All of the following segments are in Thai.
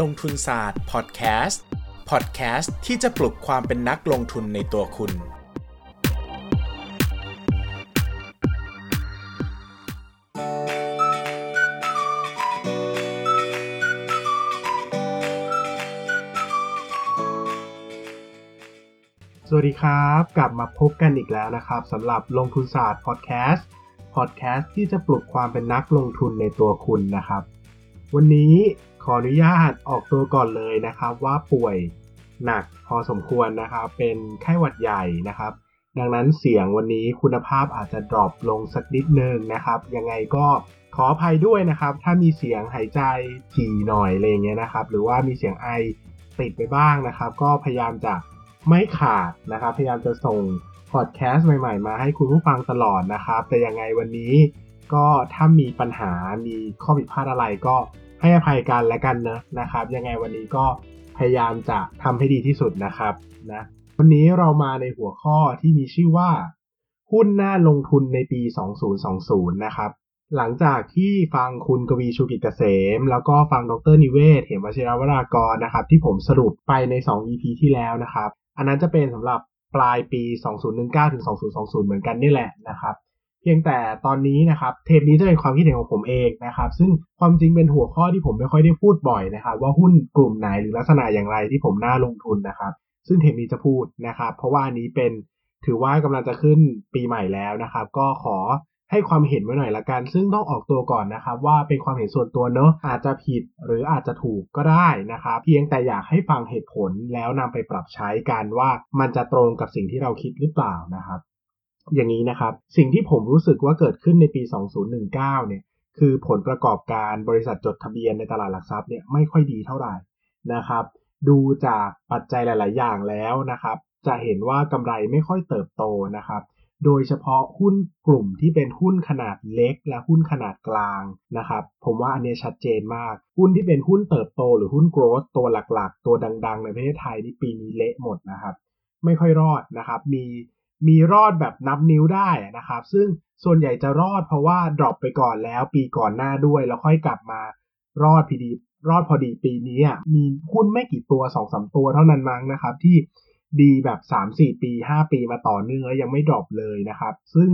ลงทุนศาสตร์พอดแคสต์พอดแคสต์ที่จะปลุกความเป็นนักลงทุนในตัวคุณ สวัสดีครับ กลับมาพบกันอีกแล้วนะครับสำหรับลงทุนศาสตร์พอดแคสต์พอดแคสต์ที่จะปลุกความเป็นนักลงทุนในตัวคุณนะครับ วันนี้ ขออนุญาตออกตัวก่อนเลยนะครับ ว่าป่วยหนักพอสมควรนะครับเป็นไข้หวัดใหญ่นะครับ ดังนั้นเสียงวันนี้คุณภาพอาจจะดรอปลงสักนิดนึงนะครับ ยังไงก็ขออภัยด้วยนะครับ ถ้ามีเสียงหายใจถี่หน่อยอะไรเงี้ยนะครับ หรือว่ามีเสียงไอติดไปบ้างนะครับ ก็พยายามจะไม่ขาดนะครับ พยายามจะส่งพอดแคสต์ใหม่ๆ มาให้คุณผู้ฟังตลอดนะครับ แต่ยังไงวันนี้ก็ถ้ามีปัญหามีข้อผิดพลาดอะไรก็ ให้อภัยกันและกันนะนะครับ ยังไงวันนี้ก็พยายามจะทำให้ดีที่สุดนะครับนะวันนี้เรามาในหัวข้อที่มีชื่อว่า หุ้นน่าลงทุนในปี 2020 นะครับ หลังจากที่ฟังคุณกวีชูกิจเกษม แล้วก็ฟังดรนิเวศเหมวชิรวรากรนะครับ ที่ผมสรุปไปใน 2 EP ที่แล้วนะครับ อันนั้นจะเป็นสำหรับปลายปี 2019ถึง2020 เหมือนกันนี่แหละนะครับ พียงแต่ตอนนี้นะครับเทปนี้จะเป็นความคิดเห็นของผมเองนะครับ ซึ่งความจริงเป็นหัวข้อที่ผมไม่ค่อยได้พูดบ่อยนะครับว่าหุ้นกลุ่มไหนหรือลักษณะอย่างไรที่ผมน่าลงทุนนะครับ ซึ่งเทปนี้จะพูดนะครับ เพราะว่าอันนี้เป็นถือว่ากำลังจะขึ้นปีใหม่แล้วนะครับ ก็ขอให้ความเห็นไว้หน่อยละกัน ซึ่งต้องออกตัวก่อนนะครับ ว่าเป็นความเห็นส่วนตัวเนอะอาจจะผิดหรืออาจจะถูกก็ได้นะครับ เพียงแต่อยากให้ฟังเหตุผลแล้วนำไปปรับใช้กันว่ามันจะตรงกับสิ่งที่เราคิดหรือเปล่านะครับ อย่างนี้นะครับ สิ่งที่ผมรู้สึกว่าเกิดขึ้นในปี 2019 เนี่ย คือผลประกอบการบริษัทจดทะเบียนในตลาดหลักทรัพย์เนี่ยไม่ค่อยดีเท่าไหร่นะครับ ดูจากปัจจัยหลาย ๆ อย่างแล้วนะครับ จะเห็นว่ากำไรไม่ค่อยเติบโตนะครับ โดยเฉพาะหุ้นกลุ่มที่เป็นหุ้นขนาดเล็กและหุ้นขนาดกลางนะครับ ผมว่าอันนี้ชัดเจนมาก หุ้นที่เป็นหุ้นเติบโตหรือหุ้นโกรทตัวหลัก ๆ ตัวดัง ๆ ในประเทศไทยนี่ปีนี้เละหมดนะครับ ไม่ค่อยรอดนะครับ มี มีรอดแบบนับนิ้วได้นะครับ ซึ่งส่วนใหญ่จะรอดเพราะว่า drop ไปก่อนแล้วปีก่อนหน้าด้วย แล้วค่อยกลับมารอดพีดีรอดพอดีปีนี้มีหุ้นไม่กี่ตัวสองสามตัวเท่านั้นมั้งนะครับ ที่ดีแบบ 3-4 ปี 5 ปีมาต่อเนื่องแล้วยังไม่ drop เลยนะครับ ซึ่ง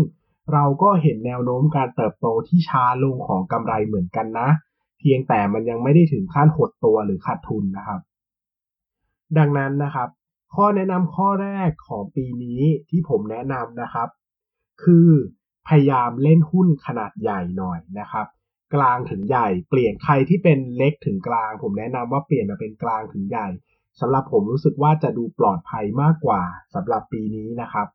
เราก็เห็นแนวโน้มการเติบโตที่ช้าลงของกำไรเหมือนกันนะ เพียงแต่มันยังไม่ได้ถึงขั้นหดตัวหรือขาดทุนนะครับ ดังนั้นนะครับ ข้อแนะนำข้อแรกของปีนี้ที่ผมแนะนำนะครับ คือพยายามเล่นหุ้นขนาดใหญ่หน่อยนะครับ กลางถึงใหญ่เปลี่ยนใครที่เป็นเล็กถึงกลาง ผมแนะนำว่าเปลี่ยนมาเป็นกลางถึงใหญ่สำหรับผมรู้สึกว่าจะดูปลอดภัยมากกว่าสำหรับปีนี้นะครับ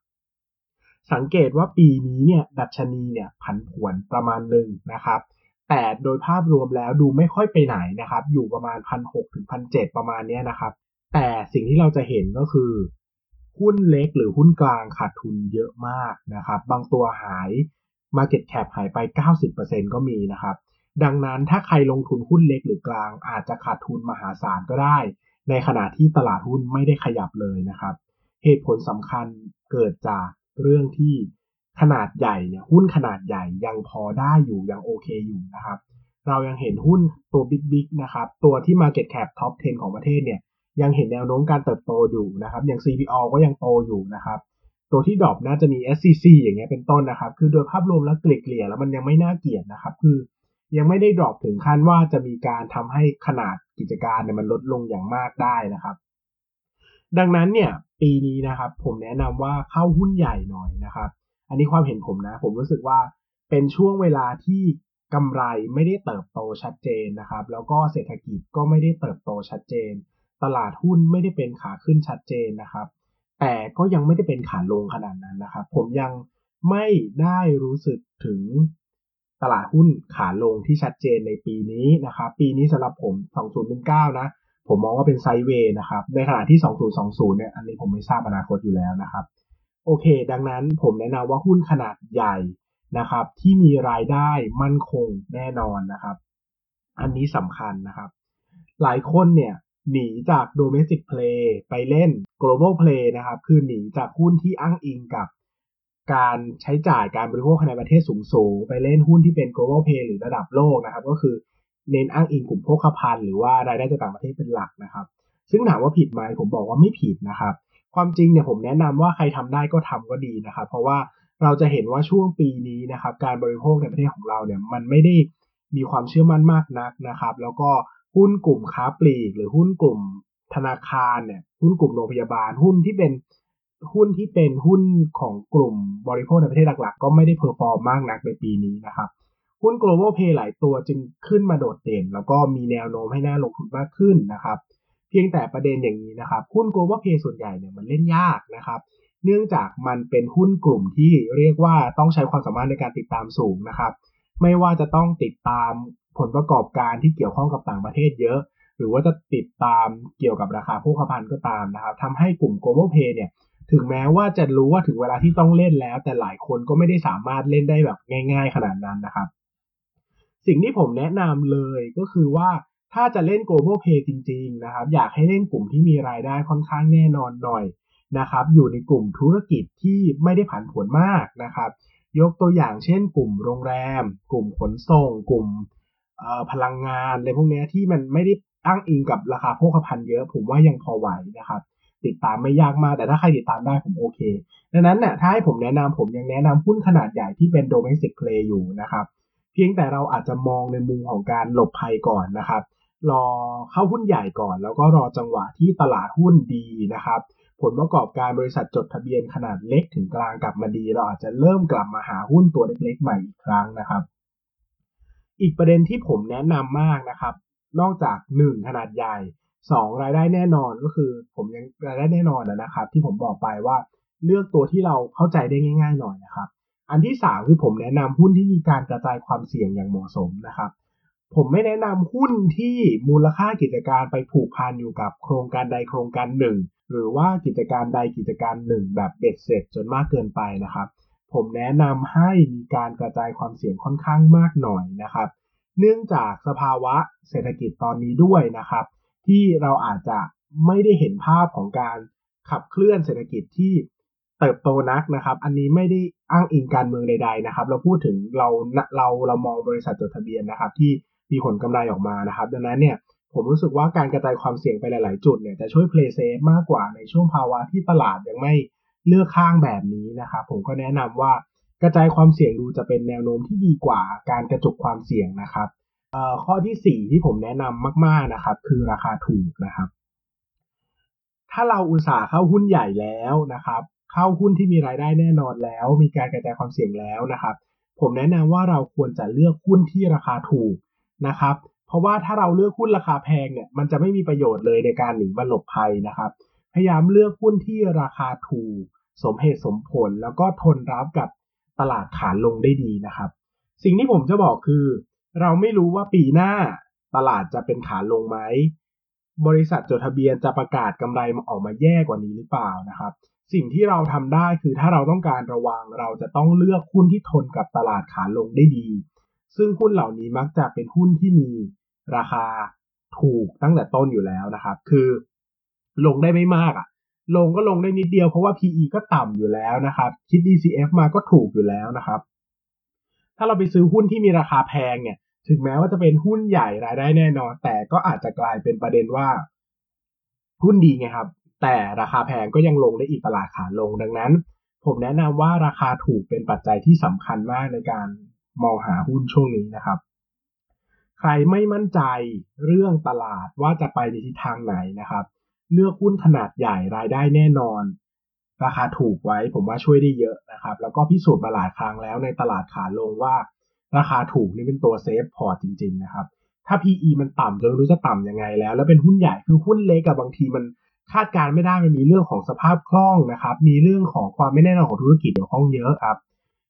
สังเกตว่าปีนี้เนี่ยดัชนีเนี่ยผันผวนประมาณหนึ่งนะครับ แต่โดยภาพรวมแล้วดูไม่ค่อยไปไหนนะครับ อยู่ประมาณพันหถึงพันเประมาณนี้นะครับ แต่สิ่งที่เราจะเห็นก็คือ หุ้นเล็กหรือหุ้นกลางขาดทุนเยอะมากนะครับ บางตัวหาย Market Cap หายไป 90%ก็มีนะครับ ดังนั้นถ้าใครลงทุนหุ้นเล็กหรือกลาง อาจจะขาดทุนมหาศาลก็ได้ ในขณะที่ตลาดหุ้นไม่ได้ขยับเลยนะครับ เหตุผลสำคัญเกิดจากเรื่องที่ขนาดใหญ่เนี่ยหุ้นขนาดใหญ่ยังพอได้อยู่ยังโอเคอยู่นะครับ เรายังเห็นหุ้นตัวบิ๊กๆนะครับ ตัวที่ Market Cap Top 10 ของประเทศเนี่ย ยังเห็นแนวโน้มการเติบโตอยู่นะครับ อย่าง CPO ก็ยังโตอยู่นะครับ ตัวที่ดรอปน่าจะมี SCC อย่างเงี้ยเป็นต้นนะครับ คือโดยภาพรวมแล้วเกลี่ยๆแล้วมันยังไม่น่าเกลียดนะครับ คือยังไม่ได้ดรอปถึงขั้นว่าจะมีการทำให้ขนาดกิจการเนี่ยมันลดลงอย่างมากได้นะครับ ดังนั้นเนี่ยปีนี้นะครับ ผมแนะนำว่าเข้าหุ้นใหญ่หน่อยนะครับ อันนี้ความเห็นผมนะ ผมรู้สึกว่าเป็นช่วงเวลาที่กำไรไม่ได้เติบโตชัดเจนนะครับ แล้วก็เศรษฐกิจก็ไม่ได้เติบโตชัดเจน ตลาดหุ้นไม่ได้เป็นขาขึ้นชัดเจนนะครับ แต่ก็ยังไม่ได้เป็นขาลงขนาดนั้นนะครับ ผมยังไม่ได้รู้สึกถึงตลาดหุ้นขาลงที่ชัดเจนในปีนี้นะครับ ปีนี้สำหรับผม 2019 นะ ผมมองว่าเป็นไซด์เวย์นะครับ ในขณะที่ 2020 เนี่ย อันนี้ผมไม่ทราบอนาคตอยู่แล้วนะครับ โอเค ดังนั้นผมแนะนำว่าหุ้นขนาดใหญ่นะครับ ที่มีรายได้มั่นคงแน่นอนนะครับ อันนี้สำคัญนะครับ หลายคนเนี่ย หนีจาก domestic play ไปเล่น global play นะครับ คือหนีจากหุ้นที่อ้างอิงกับการใช้จ่ายการบริโภคในประเทศสูงๆ ไปเล่นหุ้นที่เป็น global play หรือระดับโลกนะครับ ก็คือเน้นอ้างอิงกลุ่มโภคภัณฑ์หรือว่ารายได้จากต่างประเทศเป็นหลักนะครับ ซึ่งถามว่าผิดไหมผมบอกว่าไม่ผิดนะครับ ความจริงเนี่ยผมแนะนำว่าใครทำได้ก็ทำก็ดีนะครับ เพราะว่าเราจะเห็นว่าช่วงปีนี้นะครับ การบริโภคในประเทศของเราเนี่ยมันไม่ได้มีความเชื่อมั่นมากนักนะครับ แล้วก็ หุ้นกลุ่มค้าปลีก หรือหุ้นกลุ่มธนาคารเนี่ยหุ้นกลุ่มโรงพยาบาล หุ้นที่เป็นหุ้นที่เป็นหุ้นของกลุ่มบริโภคในประเทศหลักๆ ก็ไม่ได้ perform มากนักในปีนี้นะครับ หุ้น global pay หลายตัวจึงขึ้นมาโดดเด่น แล้วก็มีแนวโน้มให้น่าลงทุนมากขึ้นนะครับ เพียงแต่ประเด็นอย่างนี้นะครับ หุ้น global pay ส่วนใหญ่เนี่ยมันเล่นยากนะครับ เนื่องจากมันเป็นหุ้นกลุ่มที่เรียกว่าต้องใช้ความสามารถในการติดตามสูงนะครับ ไม่ว่าจะต้องติดตาม ผลประกอบการที่เกี่ยวข้องกับต่างประเทศเยอะ หรือว่าจะติดตามเกี่ยวกับราคาโภคภัณฑ์ก็ตามนะครับทำให้กลุ่ม global pay เนี่ยถึงแม้ว่าจะรู้ว่าถึงเวลาที่ต้องเล่นแล้ว แต่หลายคนก็ไม่ได้สามารถเล่นได้แบบง่าย ๆ ขนาดนั้นนะครับ สิ่งที่ผมแนะนำเลยก็คือว่าถ้าจะเล่น global pay จริง ๆ นะครับ อยากให้เล่นกลุ่มที่มีรายได้ค่อนข้างแน่นอนหน่อยนะครับ อยู่ในกลุ่มธุรกิจที่ไม่ได้ผันผวนมากนะครับ ยกตัวอย่างเช่น กลุ่มโรงแรม กลุ่มขนส่ง กลุ่ม พลังงานอะไรพวกนี้ที่มันไม่ได้อ้างอิงกับราคาโภคภัณฑ์เยอะ ผมว่ายังพอไหวนะครับ ติดตามไม่ยากมาก แต่ถ้าใครติดตามได้ผมโอเค ดังนั้นเนี่ยถ้าให้ผมแนะนำผมยังแนะนำหุ้นขนาดใหญ่ที่เป็น domestic play อยู่นะครับ เพียงแต่เราอาจจะมองในมุมของการหลบภัยก่อนนะครับ รอเข้าหุ้นใหญ่ก่อน แล้วก็รอจังหวะที่ตลาดหุ้นดีนะครับ ผลประกอบการบริษัทจดทะเบียนขนาดเล็กถึงกลางกลับมาดี เราอาจจะเริ่มกลับมาหาหุ้นตัวเล็กๆใหม่อีกครั้งนะครับ อีกประเด็นที่ผมแนะนำมากนะครับ นอกจาก 1 ขนาดใหญ่สองรายได้แน่นอนก็คือ ผมยังรายได้แน่นอนนะครับ ที่ผมบอกไปว่าเลือกตัวที่เราเข้าใจได้ง่าย ๆ หน่อยนะครับ อันที่สามคือผมแนะนำหุ้นที่มีการกระจายความเสี่ยงอย่างเหมาะสมนะครับผมไม่แนะนำหุ้นที่มูลค่ากิจการไปผูกพันอยู่กับโครงการใดโครงการหนึ่ง หรือว่ากิจการใดกิจการหนึ่งแบบเบ็ดเสร็จจนมากเกินไปนะครับ ผมแนะนำให้มีการกระจายความเสี่ยงค่อนข้างมากหน่อยนะครับ เนื่องจากสภาวะเศรษฐกิจตอนนี้ด้วยนะครับ ที่เราอาจจะไม่ได้เห็นภาพของการขับเคลื่อนเศรษฐกิจที่เติบโตนักนะครับ อันนี้ไม่ได้อ้างอิงการเมืองใด ๆนะครับ เราพูดถึงเราเราเรามองบริษัทจดทะเบียนนะครับ ที่มีผลกำไรออกมานะครับ ดังนั้นเนี่ยผมรู้สึกว่าการกระจายความเสี่ยงไปหลาย ๆ จุดเนี่ยจะช่วยเพลย์เซฟมากกว่าในช่วงภาวะที่ตลาดยังไม่ เลือกข้างแบบนี้นะครับผมก็แนะนำว่ากระจายความเสี่ยงดูจะเป็นแนวโน้มที่ดีกว่าการกระจุกความเสี่ยงนะครับข้อที่ 4 ที่ผมแนะนำมาก ๆนะครับ คือราคาถูกนะครับ ถ้าเราอุตสาห์เข้าหุ้นใหญ่แล้วนะครับ เข้าหุ้นที่มีรายได้แน่นอนแล้ว มีการกระจายความเสี่ยงแล้วนะครับ ผมแนะนำว่าเราควรจะเลือกหุ้นที่ราคาถูกนะครับ เพราะว่าถ้าเราเลือกหุ้นราคาแพงเนี่ยมันจะไม่มีประโยชน์เลยในการหนีมาหลบภัยนะครับ พยายามเลือกหุ้นที่ราคาถูก สมเหตุสมผลแล้วก็ทนรับกับตลาดขาลงได้ดีนะครับ สิ่งที่ผมจะบอกคือ เราไม่รู้ว่าปีหน้าตลาดจะเป็นขาลงไหมบริษัทจดทะเบียนจะประกาศกำไรมาออกมาแย่กว่านี้หรือเปล่านะครับ สิ่งที่เราทำได้คือถ้าเราต้องการระวังเราจะต้องเลือกหุ้นที่ทนกับตลาดขาลงได้ดี ซึ่งหุ้นเหล่านี้มักจะเป็นหุ้นที่มีราคาถูกตั้งแต่ต้นอยู่แล้วนะครับ คือลงได้ไม่มากอะ ลงก็ลงได้นิดเดียวเพราะว่า PE ก็ต่ำอยู่แล้วนะครับ คิด DCF มาก็ถูกอยู่แล้วนะครับ ถ้าเราไปซื้อหุ้นที่มีราคาแพงเนี่ย ถึงแม้ว่าจะเป็นหุ้นใหญ่รายได้แน่นอน แต่ก็อาจจะกลายเป็นประเด็นว่าหุ้นดีไงครับ แต่ราคาแพงก็ยังลงได้อีกตลาดขาลงดังนั้น ผมแนะนำว่าราคาถูกเป็นปัจจัยที่สำคัญมากในการมองหาหุ้นช่วงนี้นะครับ ใครไม่มั่นใจเรื่องตลาดว่าจะไปในทิศทางไหนนะครับ เลือกหุ้นขนาดใหญ่รายได้แน่นอน ราคาถูกไว้ผมว่าช่วยได้เยอะนะครับ แล้วก็พิสูจน์มาหลายครั้งแล้วในตลาดขาลงว่า ราคาถูกนี่เป็นตัว save port จริง ๆ นะครับ ถ้า PE มันต่ำจนไม่รู้จะต่ำยังไงแล้ว แล้วเป็นหุ้นใหญ่คือหุ้นเล็กกับบางทีมันคาดการณ์ไม่ได้มันมีเรื่องของสภาพคล่องนะครับ มีเรื่องของความไม่แน่นอนของธุรกิจเกี่ยวข้องเยอะครับ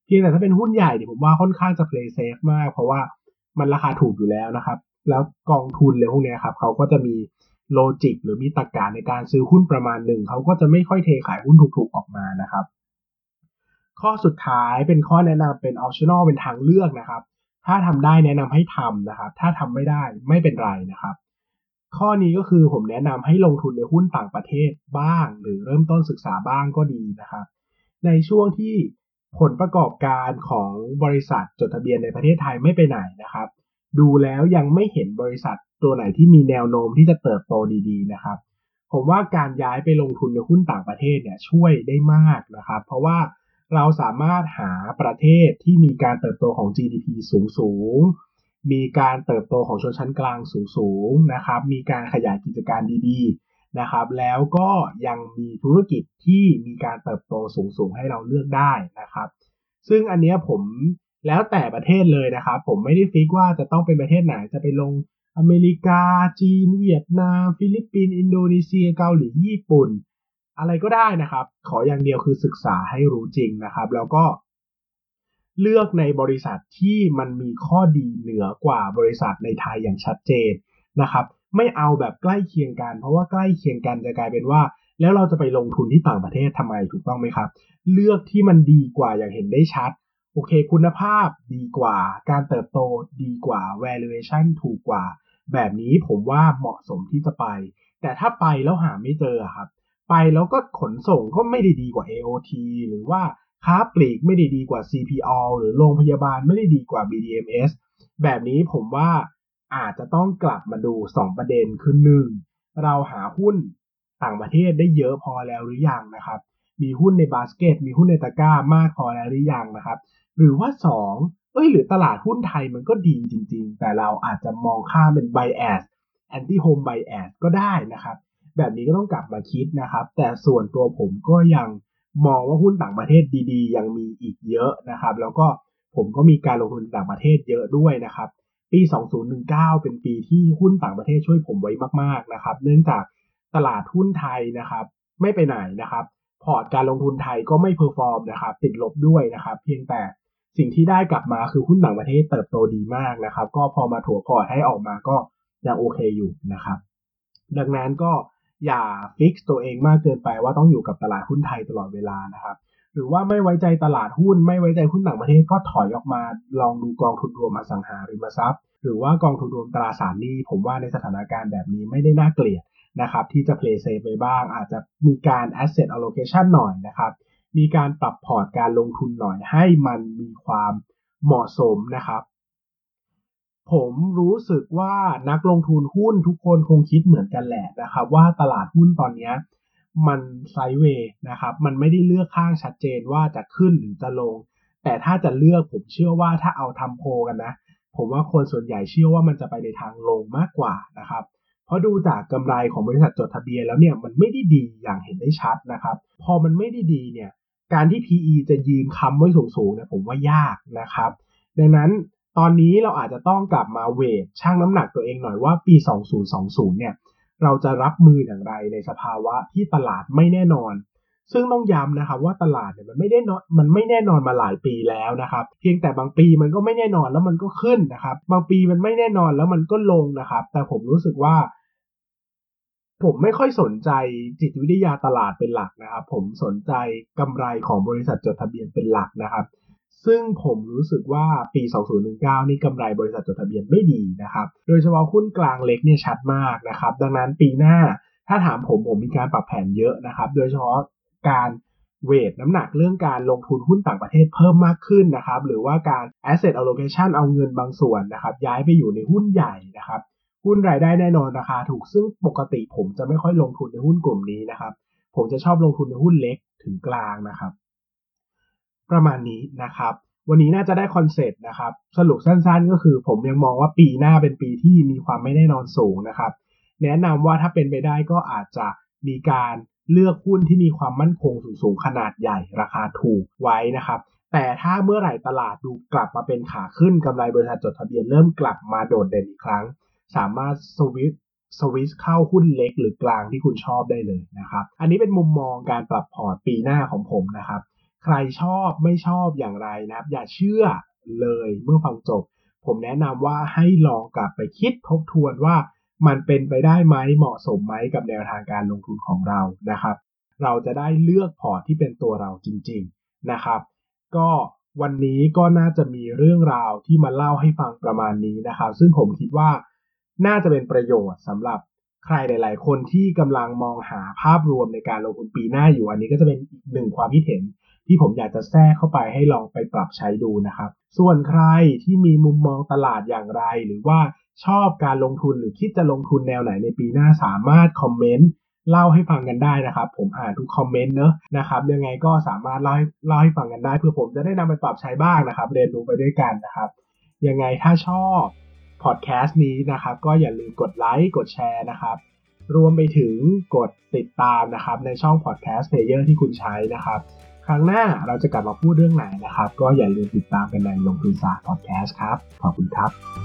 เพียงแต่ถ้าเป็นหุ้นใหญ่เนี่ยผมว่าค่อนข้างจะ play safe มาก เพราะว่ามันราคาถูกอยู่แล้วนะครับ แล้วกองทุนเลยพวกนี้ครับเขาก็จะมี โลจิกหรือมีตรรกะในการซื้อหุ้นประมาณหนึ่งเขาก็จะไม่ค่อยเทขายหุ้นถูกๆออกมานะครับ ข้อสุดท้ายเป็นข้อแนะนำเป็น optional เป็นทางเลือกนะครับ ถ้าทำได้แนะนำให้ทำนะครับ ถ้าทำไม่ได้ไม่เป็นไรนะครับ ข้อนี้ก็คือผมแนะนำให้ลงทุนในหุ้นต่างประเทศบ้าง หรือเริ่มต้นศึกษาบ้างก็ดีนะครับ ในช่วงที่ผลประกอบการของบริษัทจดทะเบียนในประเทศไทยไม่ไปไหนนะครับ ดูแล้วยังไม่เห็นบริษัท ตัวไหนที่มีแนวโน้มที่จะเติบโตดีๆนะครับ ผมว่าการย้ายไปลงทุนในหุ้นต่างประเทศเนี่ยช่วยได้มากนะครับ เพราะว่าเราสามารถหาประเทศที่มีการเติบโตของ GDP สูงสูงมีการเติบโตของชนชั้นกลางสูงสูงนะครับ มีการขยายกิจการดีๆนะครับ แล้วก็ยังมีธุรกิจที่มีการเติบโตสูงสูงให้เราเลือกได้นะครับ ซึ่งอันนี้ผมแล้วแต่ประเทศเลยนะครับ ผมไม่ได้ fix ว่าจะต้องเป็นประเทศไหนจะไปลง อเมริกา จีน เวียดนาม ฟิลิปปินส์อินโดนีเซีย เกาหลี ญี่ปุ่น อะไรก็ได้นะครับ ขออย่างเดียวคือศึกษาให้รู้จริงนะครับ แล้วก็เลือกในบริษัทที่มันมีข้อดีเหนือกว่าบริษัทในไทยอย่างชัดเจนนะครับ ไม่เอาแบบใกล้เคียงกัน เพราะว่าใกล้เคียงกันจะกลายเป็นว่า แล้วเราจะไปลงทุนที่ต่างประเทศทำไมถูกต้องไหมครับ เลือกที่มันดีกว่าอย่างเห็นได้ชัด โอเค คุณภาพดีกว่า การเติบโตดีกว่า valuation ถูกกว่า แบบนี้ผมว่าเหมาะสมที่จะไป แต่ถ้าไปแล้วหาไม่เจอครับ ไปแล้วก็ขนส่งก็ไม่ได้ดีกว่า AOT หรือว่าค้าปลีกไม่ได้ดีกว่า CPO หรือโรงพยาบาลไม่ได้ดีกว่า BDMS แบบนี้ผมว่าอาจจะต้องกลับมาดู 2 ประเด็นคือ 1. เราหาหุ้นต่างประเทศได้เยอะพอแล้วหรือยังนะครับ มีหุ้นในบาสเกต มีหุ้นในตะกร้ามากพอแล้วหรือยังนะครับ หรือว่า 2. เอ้ย หรือตลาดหุ้นไทยมันก็ดีจริง ๆ แต่เราอาจจะมองข้ามเป็น bias anti home bias ก็ได้นะครับ แบบนี้ก็ต้องกลับมาคิดนะครับ แต่ส่วนตัวผมก็ยังมองว่าหุ้นต่างประเทศดีๆ ยังมีอีกเยอะนะครับ แล้วก็ผมก็มีการลงทุนต่างประเทศเยอะด้วยนะครับ ปี 2019 เป็นปีที่หุ้นต่างประเทศช่วยผมไว้มากๆนะครับ เนื่องจากตลาดหุ้นไทยนะครับ ไม่ไปไหนนะครับ พอร์ตการลงทุนไทยก็ไม่ perform นะครับ ติดลบด้วยนะครับ เพียงแต่สิ่งที่ได้กลับมาคือหุ้นต่างประเทศเติบโตดีมากนะครับ ก็พอมาถัวพอร์ตให้ออกมาก็ยังโอเคอยู่นะครับ ดังนั้นก็อย่า fix ตัวเองมากเกินไปว่าต้องอยู่กับตลาดหุ้นไทยตลอดเวลานะครับ หรือว่าไม่ไว้ใจตลาดหุ้น ไม่ไว้ใจหุ้นต่างประเทศก็ถอยออกมาลองดูกองทุนรวมอสังหาริมทรัพย์ หรือว่ากองทุนรวมตราสารหนี้ผมว่าในสถานการณ์แบบนี้ไม่ได้น่าเกลียด นะครับที่จะ play safe ไปบ้าง อาจจะมีการ asset allocation หน่อยนะครับ มีการปรับพอร์ตการลงทุนหน่อยให้มันมีความเหมาะสมนะครับ ผมรู้สึกว่านักลงทุนหุ้นทุกคนคงคิดเหมือนกันแหละนะครับ ว่าตลาดหุ้นตอนนี้มันไซด์เวย์นะครับ มันไม่ได้เลือกข้างชัดเจนว่าจะขึ้นหรือจะลง แต่ถ้าจะเลือกผมเชื่อว่าถ้าเอาทำโพกันนะ ผมว่าคนส่วนใหญ่เชื่อว่ามันจะไปในทางลงมากกว่านะครับ เพราะดูจากกำไรของบริษัทจดทะเบียนแล้วเนี่ยมันไม่ได้ดีอย่างเห็นได้ชัดนะครับ พอมันไม่ได้ดีเนี่ยการที่ PE จะยืนค้ำไว้สูงๆเนี่ยผมว่ายากนะครับ ดังนั้นตอนนี้เราอาจจะต้องกลับมาเวทชั่งน้ำหนักตัวเองหน่อยว่าปี 2020 เนี่ยเราจะรับมืออย่างไรในสภาวะที่ตลาดไม่แน่นอน ซึ่งต้องย้ำนะครับว่าตลาดเนี่ยมันไม่ได้นอนมันไม่แน่นอนมาหลายปีแล้วนะครับเพียงแต่บางปีมันก็ไม่แน่นอนแล้วมันก็ขึ้นนะครับบางปีมันไม่แน่นอนแล้วมันก็ลงนะครับ แต่ผมรู้สึกว่า ผมไม่ค่อยสนใจจิตวิทยาตลาดเป็นหลักนะครับ ผมสนใจกำไรของบริษัทจดทะเบียนเป็นหลักนะครับซึ่งผมรู้สึกว่าปี 2019 นี่กำไรบริษัทจดทะเบียนไม่ดีนะครับ โดยเฉพาะหุ้นกลางเล็กเนี่ยชัดมากนะครับ ดังนั้นปีหน้าถ้าถามผมผมมีการปรับแผนเยอะนะครับ โดยเฉพาะ การเวทน้ำหนักเรื่องการลงทุนหุ้นต่างประเทศเพิ่มมากขึ้นนะครับ หรือว่าการ asset allocation เอาเงินบางส่วนนะครับ ย้ายไปอยู่ในหุ้นใหญ่นะครับ หุ้นรายได้แน่นอนราคาถูกซึ่งปกติผมจะไม่ค่อยลงทุนในหุ้นกลุ่มนี้นะครับ ผมจะชอบลงทุนในหุ้นเล็กถึงกลางนะครับ ประมาณนี้นะครับ วันนี้น่าจะได้คอนเซ็ปต์นะครับ สรุปสั้นๆ ก็คือ ผมยังมองว่าปีหน้าเป็นปีที่มีความไม่แน่นอนสูงนะครับ แนะนำว่าถ้าเป็นไปได้ก็อาจจะมีการ เลือกหุ้นที่มีความมั่นคงสูงๆขนาดใหญ่ราคาถูกไว้นะครับแต่ถ้าเมื่อไหร่ตลาดดูกลับมาเป็นขาขึ้นกำไรบริษัทจดทะเบียนเริ่มกลับมาโดดเด่นอีกครั้ง สามารถสวิตสวิตเข้าหุ้นเล็กหรือกลางที่คุณชอบได้เลยนะครับ อันนี้เป็นมุมมองการปรับพอร์ตปีหน้าของผมนะครับ ใครชอบไม่ชอบอย่างไรนะครับ อย่าเชื่อเลยเมื่อฟังจบ ผมแนะนำว่าให้ลองกลับไปคิดทบทวนว่า มันเป็นไปได้ไหมเหมาะสมไหมกับแนวทางการลงทุนของเรานะครับ เราจะได้เลือกพอร์ตที่เป็นตัวเราจริง ๆนะครับ ก็วันนี้ก็น่าจะมีเรื่องราวที่มาเล่าให้ฟังประมาณนี้นะครับ ซึ่งผมคิดว่าน่าจะเป็นประโยชน์สำหรับใครหลาย ๆ คนที่กำลังมองหาภาพรวมในการลงทุนปีหน้าอยู่อันนี้ก็จะเป็นอีกหนึ่งความคิดเห็น ที่ผมอยากจะแทรกเข้าไปให้ลองไปปรับใช้ดูนะครับ ส่วนใครที่มีมุมมองตลาดอย่างไร หรือว่า ชอบการลงทุนหรือคิดจะลงทุนแนวไหนในปีหน้าสามารถคอมเมนต์เล่าให้ฟังกันได้นะครับ ผมอ่านทุกคอมเมนต์เนอะนะครับยังไงก็สามารถเล่าให้เล่าให้ฟังกันได้ เพื่อผมจะได้นำไปปรับใช้บ้างนะครับ เรียนรู้ไปด้วยกันนะครับ ยังไงถ้าชอบพอดแคสต์นี้นะครับก็อย่าลืมกดไลค์กดแชร์นะครับรวมไปถึงกดติดตามนะครับในช่องพอดแคสต์ player ที่คุณใช้นะครับ ครั้งหน้าเราจะกลับมาพูดเรื่องไหนนะครับ ก็อย่าลืมติดตามกันในลงทุนศาสตร์พอดแคสต์ครับ ขอบคุณครับ